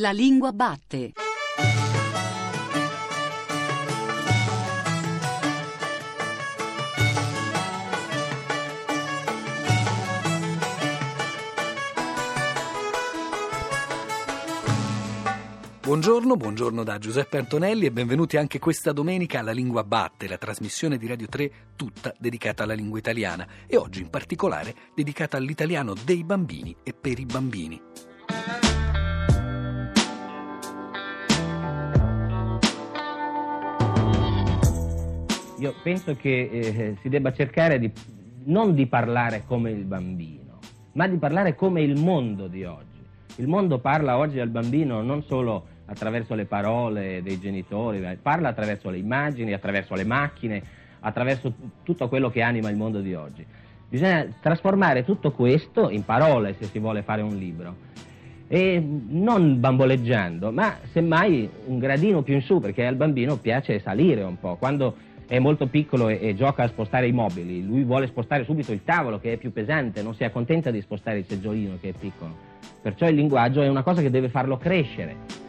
La lingua batte. Buongiorno, buongiorno da Giuseppe Antonelli e benvenuti anche questa domenica alla Lingua Batte, la trasmissione di Radio 3 tutta dedicata alla lingua italiana e oggi in particolare dedicata all'italiano dei bambini e per i bambini. Io penso che eh, si debba cercare di, non di parlare come il bambino, ma di parlare come il mondo di oggi. Il mondo parla oggi al bambino non solo attraverso le parole dei genitori, parla attraverso le immagini, attraverso le macchine, attraverso tutto quello che anima il mondo di oggi. Bisogna trasformare tutto questo in parole se si vuole fare un libro. E non bamboleggiando, ma semmai un gradino più in su, perché al bambino piace salire un po'. Quando è molto piccolo e, e, gioca a spostare i mobili, lui vuole spostare subito il tavolo che è più pesante, non si accontenta di spostare il seggiolino che è piccolo. Perciò il linguaggio è una cosa che deve farlo crescere.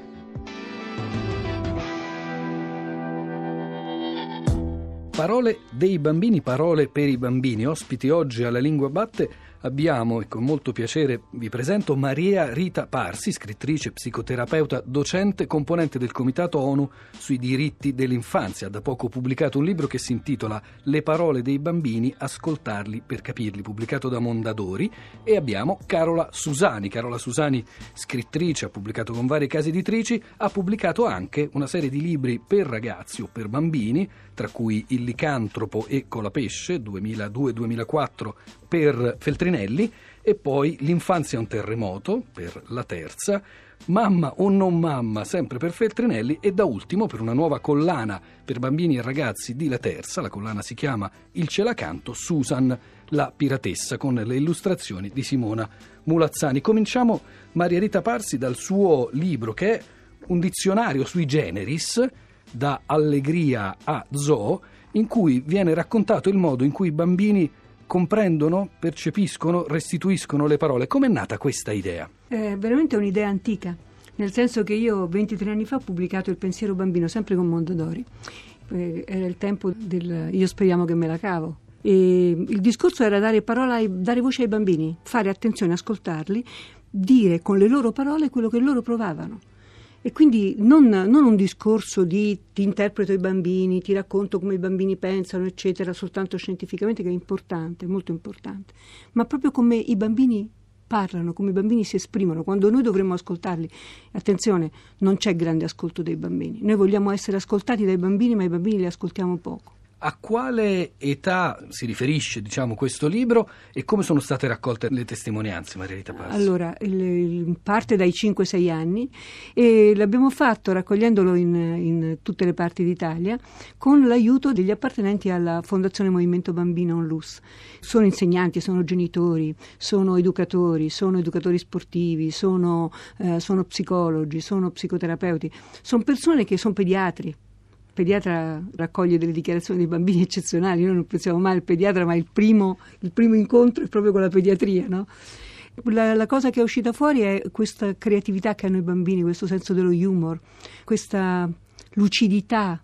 Parole dei bambini, parole per i bambini. Ospiti oggi alla Lingua Batte abbiamo, e con molto piacere vi presento, Maria Rita Parsi, scrittrice, psicoterapeuta, docente, componente del Comitato ONU sui diritti dell'infanzia. Ha da poco pubblicato un libro che si intitola Le parole dei bambini, ascoltarli per capirli, pubblicato da Mondadori. E abbiamo Carola Susani. Carola Susani, scrittrice, ha pubblicato con varie case editrici, ha pubblicato anche una serie di libri per ragazzi o per bambini, tra cui Il licantropo e Colapesce, 2002-2004, per Feltrinelli e poi L'infanzia è un terremoto per la terza, Mamma o non mamma sempre per Feltrinelli e da ultimo per una nuova collana per bambini e ragazzi di La Terza, la collana si chiama Il Celacanto, Susan la piratessa con le illustrazioni di Simona Mulazzani. Cominciamo Maria Rita Parsi dal suo libro che è un dizionario sui generis da allegria a zoo in cui viene raccontato il modo in cui i bambini comprendono, percepiscono, restituiscono le parole. Com'è nata questa idea? È veramente un'idea antica, nel senso che io 23 anni fa ho pubblicato Il pensiero bambino, sempre con Mondadori. Eh, era il tempo del io speriamo che me la cavo. E il discorso era dare, parola, dare voce ai bambini, fare attenzione, ascoltarli, dire con le loro parole quello che loro provavano. E quindi non, non, un discorso di ti interpreto i bambini, ti racconto come i bambini pensano, eccetera, soltanto scientificamente, che è importante, molto importante, ma proprio come i bambini parlano, come i bambini si esprimono, quando noi dovremmo ascoltarli. Attenzione, non c'è grande ascolto dei bambini. Noi vogliamo essere ascoltati dai bambini, ma i bambini li ascoltiamo poco. A quale età si riferisce diciamo, questo libro e come sono state raccolte le testimonianze, Maria Rita Passi? Allora, il, parte dai 5-6 anni e l'abbiamo fatto raccogliendolo in, in, tutte le parti d'Italia con l'aiuto degli appartenenti alla Fondazione Movimento Bambino Onlus. Sono insegnanti, sono genitori, sono educatori, sono educatori sportivi, sono, eh, sono psicologi, sono psicoterapeuti, sono persone che sono pediatri pediatra raccoglie delle dichiarazioni dei bambini eccezionali, noi non pensiamo mai al pediatra, ma il primo, il primo incontro è proprio con la pediatria, no? La, la, cosa che è uscita fuori è questa creatività che hanno i bambini, questo senso dello humor, questa lucidità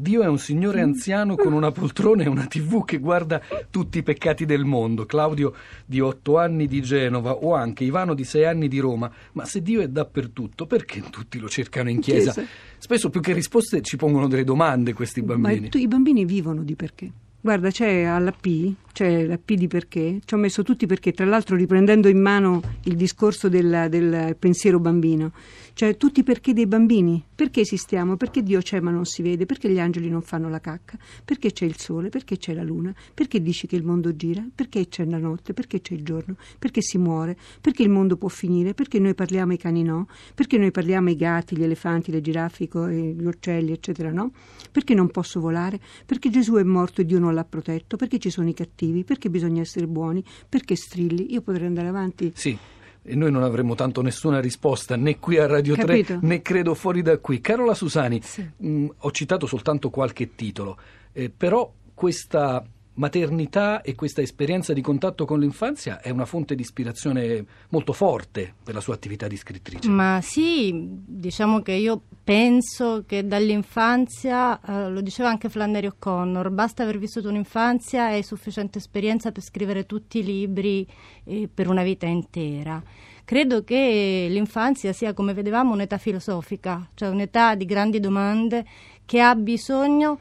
Dio è un signore anziano con una poltrona e una tv che guarda tutti i peccati del mondo. Claudio di otto anni di Genova o anche Ivano di sei anni di Roma. Ma se Dio è dappertutto, perché tutti lo cercano in chiesa? chiesa. Spesso più che risposte ci pongono delle domande questi bambini. Ma i bambini vivono di perché? Guarda, c'è alla P, c'è la P di perché, ci ho messo tutti perché, tra l'altro riprendendo in mano il discorso del, del pensiero bambino, cioè tutti perché dei bambini, perché esistiamo, perché Dio c'è ma non si vede, perché gli angeli non fanno la cacca, perché c'è il sole, perché c'è la luna, perché dici che il mondo gira, perché c'è la notte, perché c'è il giorno, perché si muore, perché il mondo può finire, perché noi parliamo ai cani no, perché noi parliamo ai gatti, gli elefanti, le giraffe, gli uccelli, eccetera no, perché non posso volare, perché Gesù è morto e Dio non l'ha protetto, perché ci sono i cattivi, perché bisogna essere buoni, perché strilli, io potrei andare avanti. Sì e noi non avremo tanto nessuna risposta né qui a Radio Capito. 3 né credo fuori da qui. Carola Susani, sì. mh, mm, ho citato soltanto qualche titolo, eh, però questa maternità e questa esperienza di contatto con l'infanzia è una fonte di ispirazione molto forte per la sua attività di scrittrice. Ma sì, diciamo che io penso che dall'infanzia, eh, lo diceva anche Flannery O'Connor, basta aver vissuto un'infanzia e sufficiente esperienza per scrivere tutti i libri eh, per una vita intera. Credo che l'infanzia sia, come vedevamo, un'età filosofica, cioè un'età di grandi domande che ha bisogno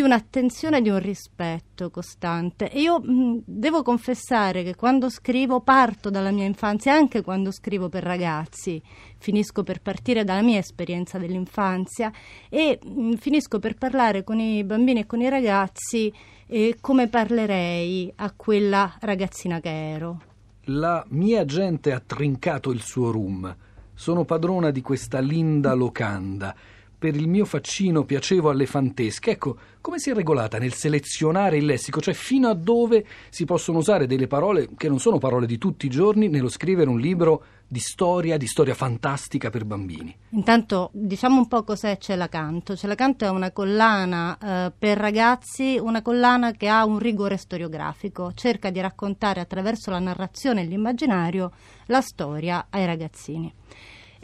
un'attenzione e di un rispetto costante. E io mh, devo confessare che quando scrivo parto dalla mia infanzia, anche quando scrivo per ragazzi, finisco per partire dalla mia esperienza dell'infanzia e mh, finisco per parlare con i bambini e con i ragazzi eh, come parlerei a quella ragazzina che ero. La mia gente ha trincato il suo rum. Sono padrona di questa linda locanda per il mio faccino piacevo alle fantesche. Ecco, come si è regolata nel selezionare il lessico? Cioè, fino a dove si possono usare delle parole che non sono parole di tutti i giorni nello scrivere un libro di storia, di storia fantastica per bambini? Intanto diciamo un po' cos'è Celacanto. Celacanto è una collana eh, per ragazzi, una collana che ha un rigore storiografico, cerca di raccontare attraverso la narrazione e l'immaginario la storia ai ragazzini.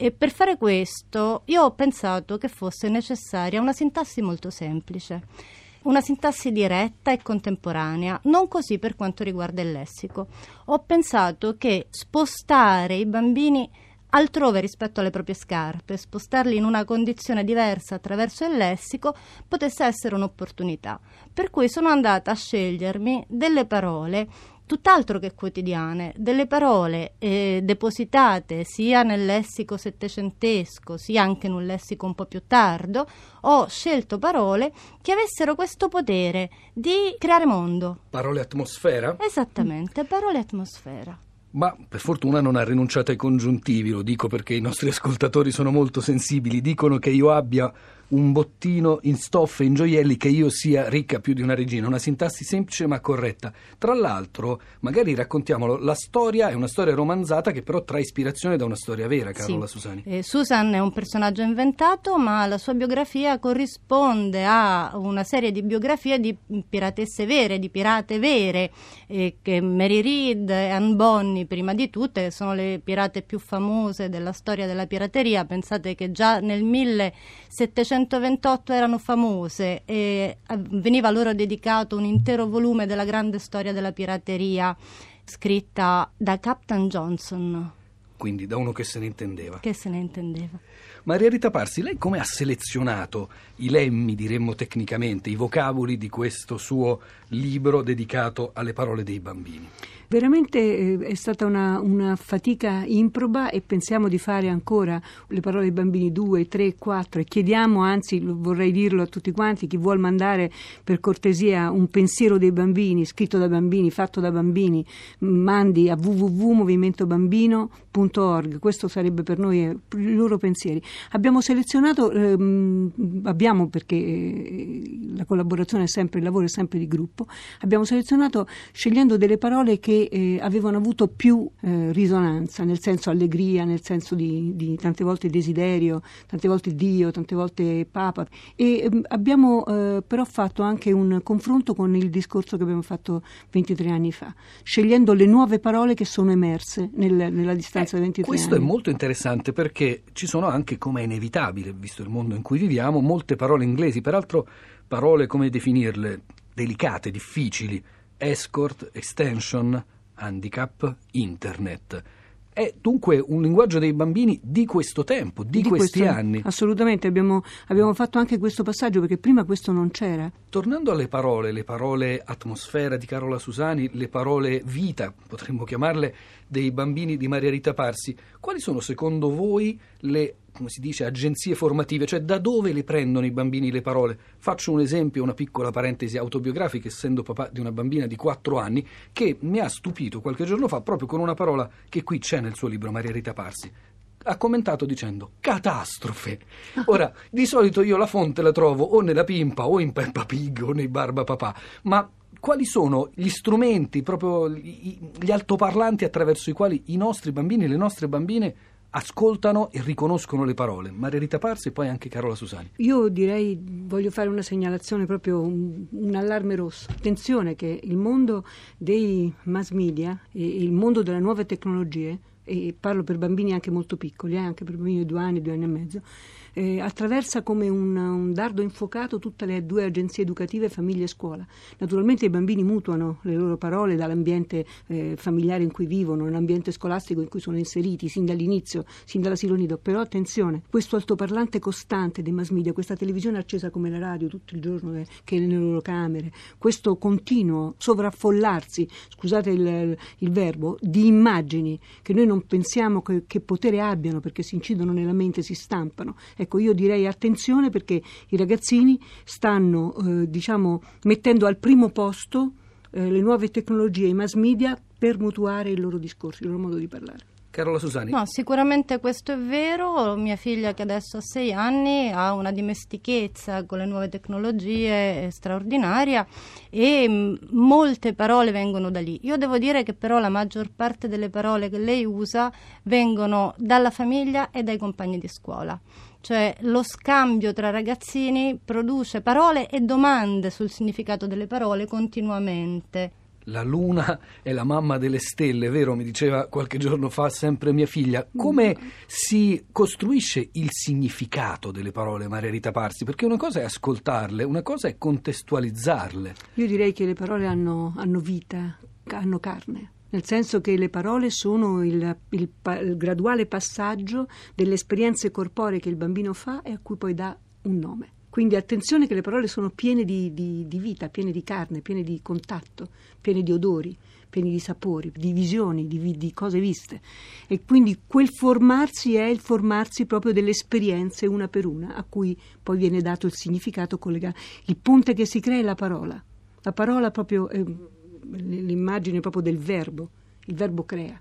E per fare questo io ho pensato che fosse necessaria una sintassi molto semplice, una sintassi diretta e contemporanea, non così per quanto riguarda il lessico. Ho pensato che spostare i bambini altrove rispetto alle proprie scarpe, spostarli in una condizione diversa attraverso il lessico potesse essere un'opportunità. Per cui sono andata a scegliermi delle parole tutt'altro che quotidiane, delle parole eh, depositate sia nel lessico settecentesco sia anche in un lessico un po' più tardo, ho scelto parole che avessero questo potere di creare mondo. Parole atmosfera? Esattamente, parole atmosfera. Ma per fortuna non ha rinunciato ai congiuntivi, lo dico perché i nostri ascoltatori sono molto sensibili, dicono che io abbia un bottino in stoffe, in gioielli, che io sia ricca più di una regina, una sintassi semplice ma corretta. Tra l'altro, magari raccontiamolo, la storia è una storia romanzata che però trae ispirazione da una storia vera, Carola sì. Susani. Eh, Susan è un personaggio inventato, ma la sua biografia corrisponde a una serie di biografie di piratesse vere, di pirate vere, eh, che Mary Read e Anne Bonny, prima di tutte, sono le pirate più famose della storia della pirateria. Pensate che già nel 1700 1928 erano famose e veniva loro dedicato un intero volume della grande storia della pirateria scritta da Captain Johnson. Quindi da uno che se ne intendeva. Che se ne intendeva. Maria Rita Parsi, lei come ha selezionato i lemmi, diremmo tecnicamente, i vocaboli di questo suo libro dedicato alle parole dei bambini? Veramente eh, è stata una, una, fatica improba e pensiamo di fare ancora le parole dei bambini 2, 3, 4 e chiediamo, anzi vorrei dirlo a tutti quanti, chi vuol mandare per cortesia un pensiero dei bambini, scritto da bambini, fatto da bambini, mandi a www.movimentobambino.org, questo sarebbe per noi eh, i loro pensieri. Abbiamo selezionato, ehm, abbiamo perché eh, la collaborazione è sempre, il lavoro è sempre di gruppo, abbiamo selezionato scegliendo delle parole che eh, avevano avuto più eh, risonanza, nel senso allegria, nel senso di, di, tante volte desiderio, tante volte Dio, tante volte Papa. E ehm, abbiamo eh, però fatto anche un confronto con il discorso che abbiamo fatto 23 anni fa, scegliendo le nuove parole che sono emerse nel, nella distanza di 23 questo anni. Questo è molto interessante perché ci sono anche, come è inevitabile, visto il mondo in cui viviamo, molte parole inglesi, peraltro parole, come definirle, delicate, difficili escort, extension, handicap, internet. È dunque un linguaggio dei bambini di questo tempo, di, di questi questo, anni. Assolutamente, abbiamo, abbiamo, fatto anche questo passaggio perché prima questo non c'era. Tornando alle parole, le parole atmosfera di Carola Susani, le parole vita, potremmo chiamarle, dei bambini di Maria Rita Parsi, quali sono secondo voi le come si dice, agenzie formative, cioè da dove le prendono i bambini le parole. Faccio un esempio, una piccola parentesi autobiografica, essendo papà di una bambina di 4 anni, che mi ha stupito qualche giorno fa proprio con una parola che qui c'è nel suo libro, Maria Rita Parsi. Ha commentato dicendo catastrofe. Ora, di solito io la fonte la trovo o nella Pimpa o in Peppa Pig o nei Barba Papà, ma quali sono gli strumenti, proprio gli altoparlanti attraverso i quali i nostri bambini, le nostre bambine ascoltano e riconoscono le parole. Maria Rita Parsi e poi anche Carola Susani. Io direi, voglio fare una segnalazione, proprio un, un allarme rosso. Attenzione che il mondo dei mass media e il mondo delle nuove tecnologie e parlo per bambini anche molto piccoli, eh, anche per bambini di due anni, due anni e mezzo, eh, attraversa come un, un, dardo infuocato tutte le due agenzie educative, famiglia e scuola. Naturalmente i bambini mutuano le loro parole dall'ambiente eh, familiare in cui vivono, nell'ambiente scolastico in cui sono inseriti, sin dall'inizio, sin dall'asilo nido. Però attenzione, questo altoparlante costante dei mass media, questa televisione accesa come la radio tutto il giorno che è nelle loro camere, questo continuo sovraffollarsi, scusate il, il verbo, di immagini che noi non pensiamo che, che potere abbiano perché si incidono nella mente, si stampano. Ecco, io direi attenzione perché i ragazzini stanno eh, diciamo, mettendo al primo posto eh, le nuove tecnologie, i mass media per mutuare il loro discorso, il loro modo di parlare. Carola Susani. No, sicuramente questo è vero. Mia figlia, che adesso ha sei anni, ha una dimestichezza con le nuove tecnologie straordinaria e mm, molte parole vengono da lì. Io devo dire che però la maggior parte delle parole che lei usa vengono dalla famiglia e dai compagni di scuola cioè lo scambio tra ragazzini produce parole e domande sul significato delle parole continuamente. La luna è la mamma delle stelle, vero? Mi diceva qualche giorno fa sempre mia figlia. Come si costruisce il significato delle parole, Maria Rita Parsi? Perché una cosa è ascoltarle, una cosa è contestualizzarle. Io direi che le parole hanno, hanno vita, hanno carne nel senso che le parole sono il, il, il, graduale passaggio delle esperienze corporee che il bambino fa e a cui poi dà un nome. Quindi attenzione che le parole sono piene di, di, di vita, piene di carne, piene di contatto, piene di odori, piene di sapori, di visioni, di, di cose viste. E quindi quel formarsi è il formarsi proprio delle esperienze una per una, a cui poi viene dato il significato collegato. Il ponte che si crea è la parola. La parola proprio... È, l'immagine proprio del verbo, il verbo crea.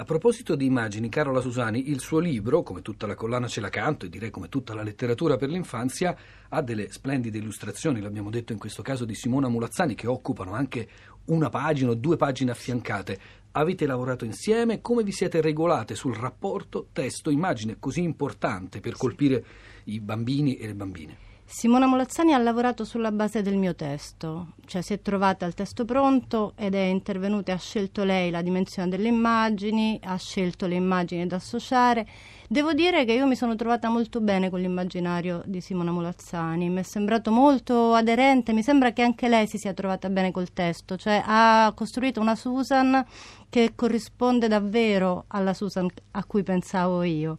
A proposito di immagini, Carola Susani, il suo libro, come tutta la collana Ce la canto e direi come tutta la letteratura per l'infanzia, ha delle splendide illustrazioni, l'abbiamo detto in questo caso di Simona Mulazzani, che occupano anche una pagina o due pagine affiancate. Avete lavorato insieme? Come vi siete regolate sul rapporto testo-immagine così importante per colpire i bambini e le bambine? Simona Molazzani ha lavorato sulla base del mio testo, cioè si è trovata il testo pronto ed è intervenuta e ha scelto lei la dimensione delle immagini, ha scelto le immagini da associare. Devo dire che io mi sono trovata molto bene con l'immaginario di Simona Molazzani, mi è sembrato molto aderente, mi sembra che anche lei si sia trovata bene col testo, cioè ha costruito una Susan che corrisponde davvero alla Susan a cui pensavo io.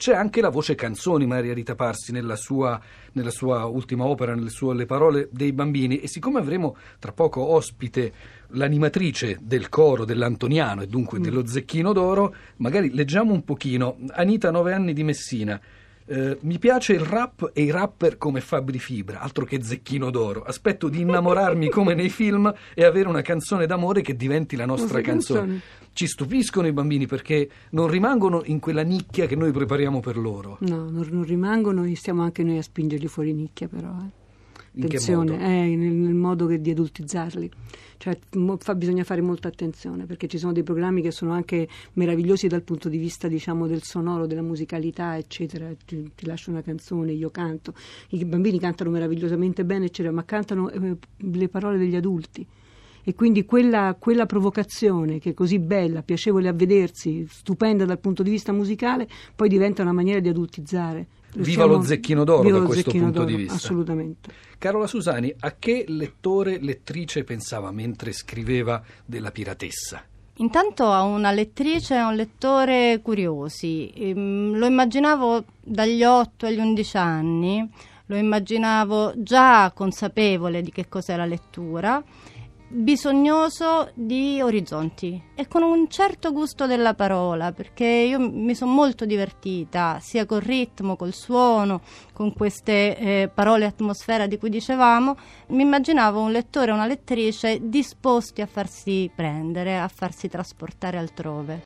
C'è anche la voce canzoni Maria Rita Parsi nella sua, nella sua ultima opera, nelle sue Le parole dei bambini e siccome avremo tra poco ospite l'animatrice del coro dell'Antoniano e dunque dello Zecchino d'Oro, magari leggiamo un pochino. Anita, nove anni di Messina. Eh, mi piace il rap e i rapper come Fabri Fibra, altro che Zecchino d'Oro. Aspetto di innamorarmi come nei film e avere una canzone d'amore che diventi la nostra canzone ci stupiscono i bambini perché non rimangono in quella nicchia che noi prepariamo per loro. No, non, non rimangono e stiamo anche noi a spingerli fuori nicchia però. Eh. Attenzione, eh, nel, nel, modo che, di adultizzarli. Cioè, mo, fa, bisogna fare molta attenzione perché ci sono dei programmi che sono anche meravigliosi dal punto di vista diciamo, del sonoro, della musicalità, eccetera. Ti, ti, lascio una canzone, io canto. I bambini cantano meravigliosamente bene, eccetera, ma cantano eh, le parole degli adulti e quindi quella, quella, provocazione che è così bella, piacevole a vedersi, stupenda dal punto di vista musicale, poi diventa una maniera di adultizzare. Viva lo zecchino d'oro Viva da questo punto d'oro, di vista. Assolutamente. Carola Susani, a che lettore, lettrice pensava mentre scriveva della piratessa? Intanto a una lettrice e a un lettore curiosi. Ehm, lo immaginavo dagli 8 agli 11 anni, lo immaginavo già consapevole di che cos'è la lettura bisognoso di orizzonti e con un certo gusto della parola perché io mi sono molto divertita sia col ritmo, col suono, con queste eh, parole atmosfera di cui dicevamo, mi immaginavo un lettore o una lettrice disposti a farsi prendere, a farsi trasportare altrove.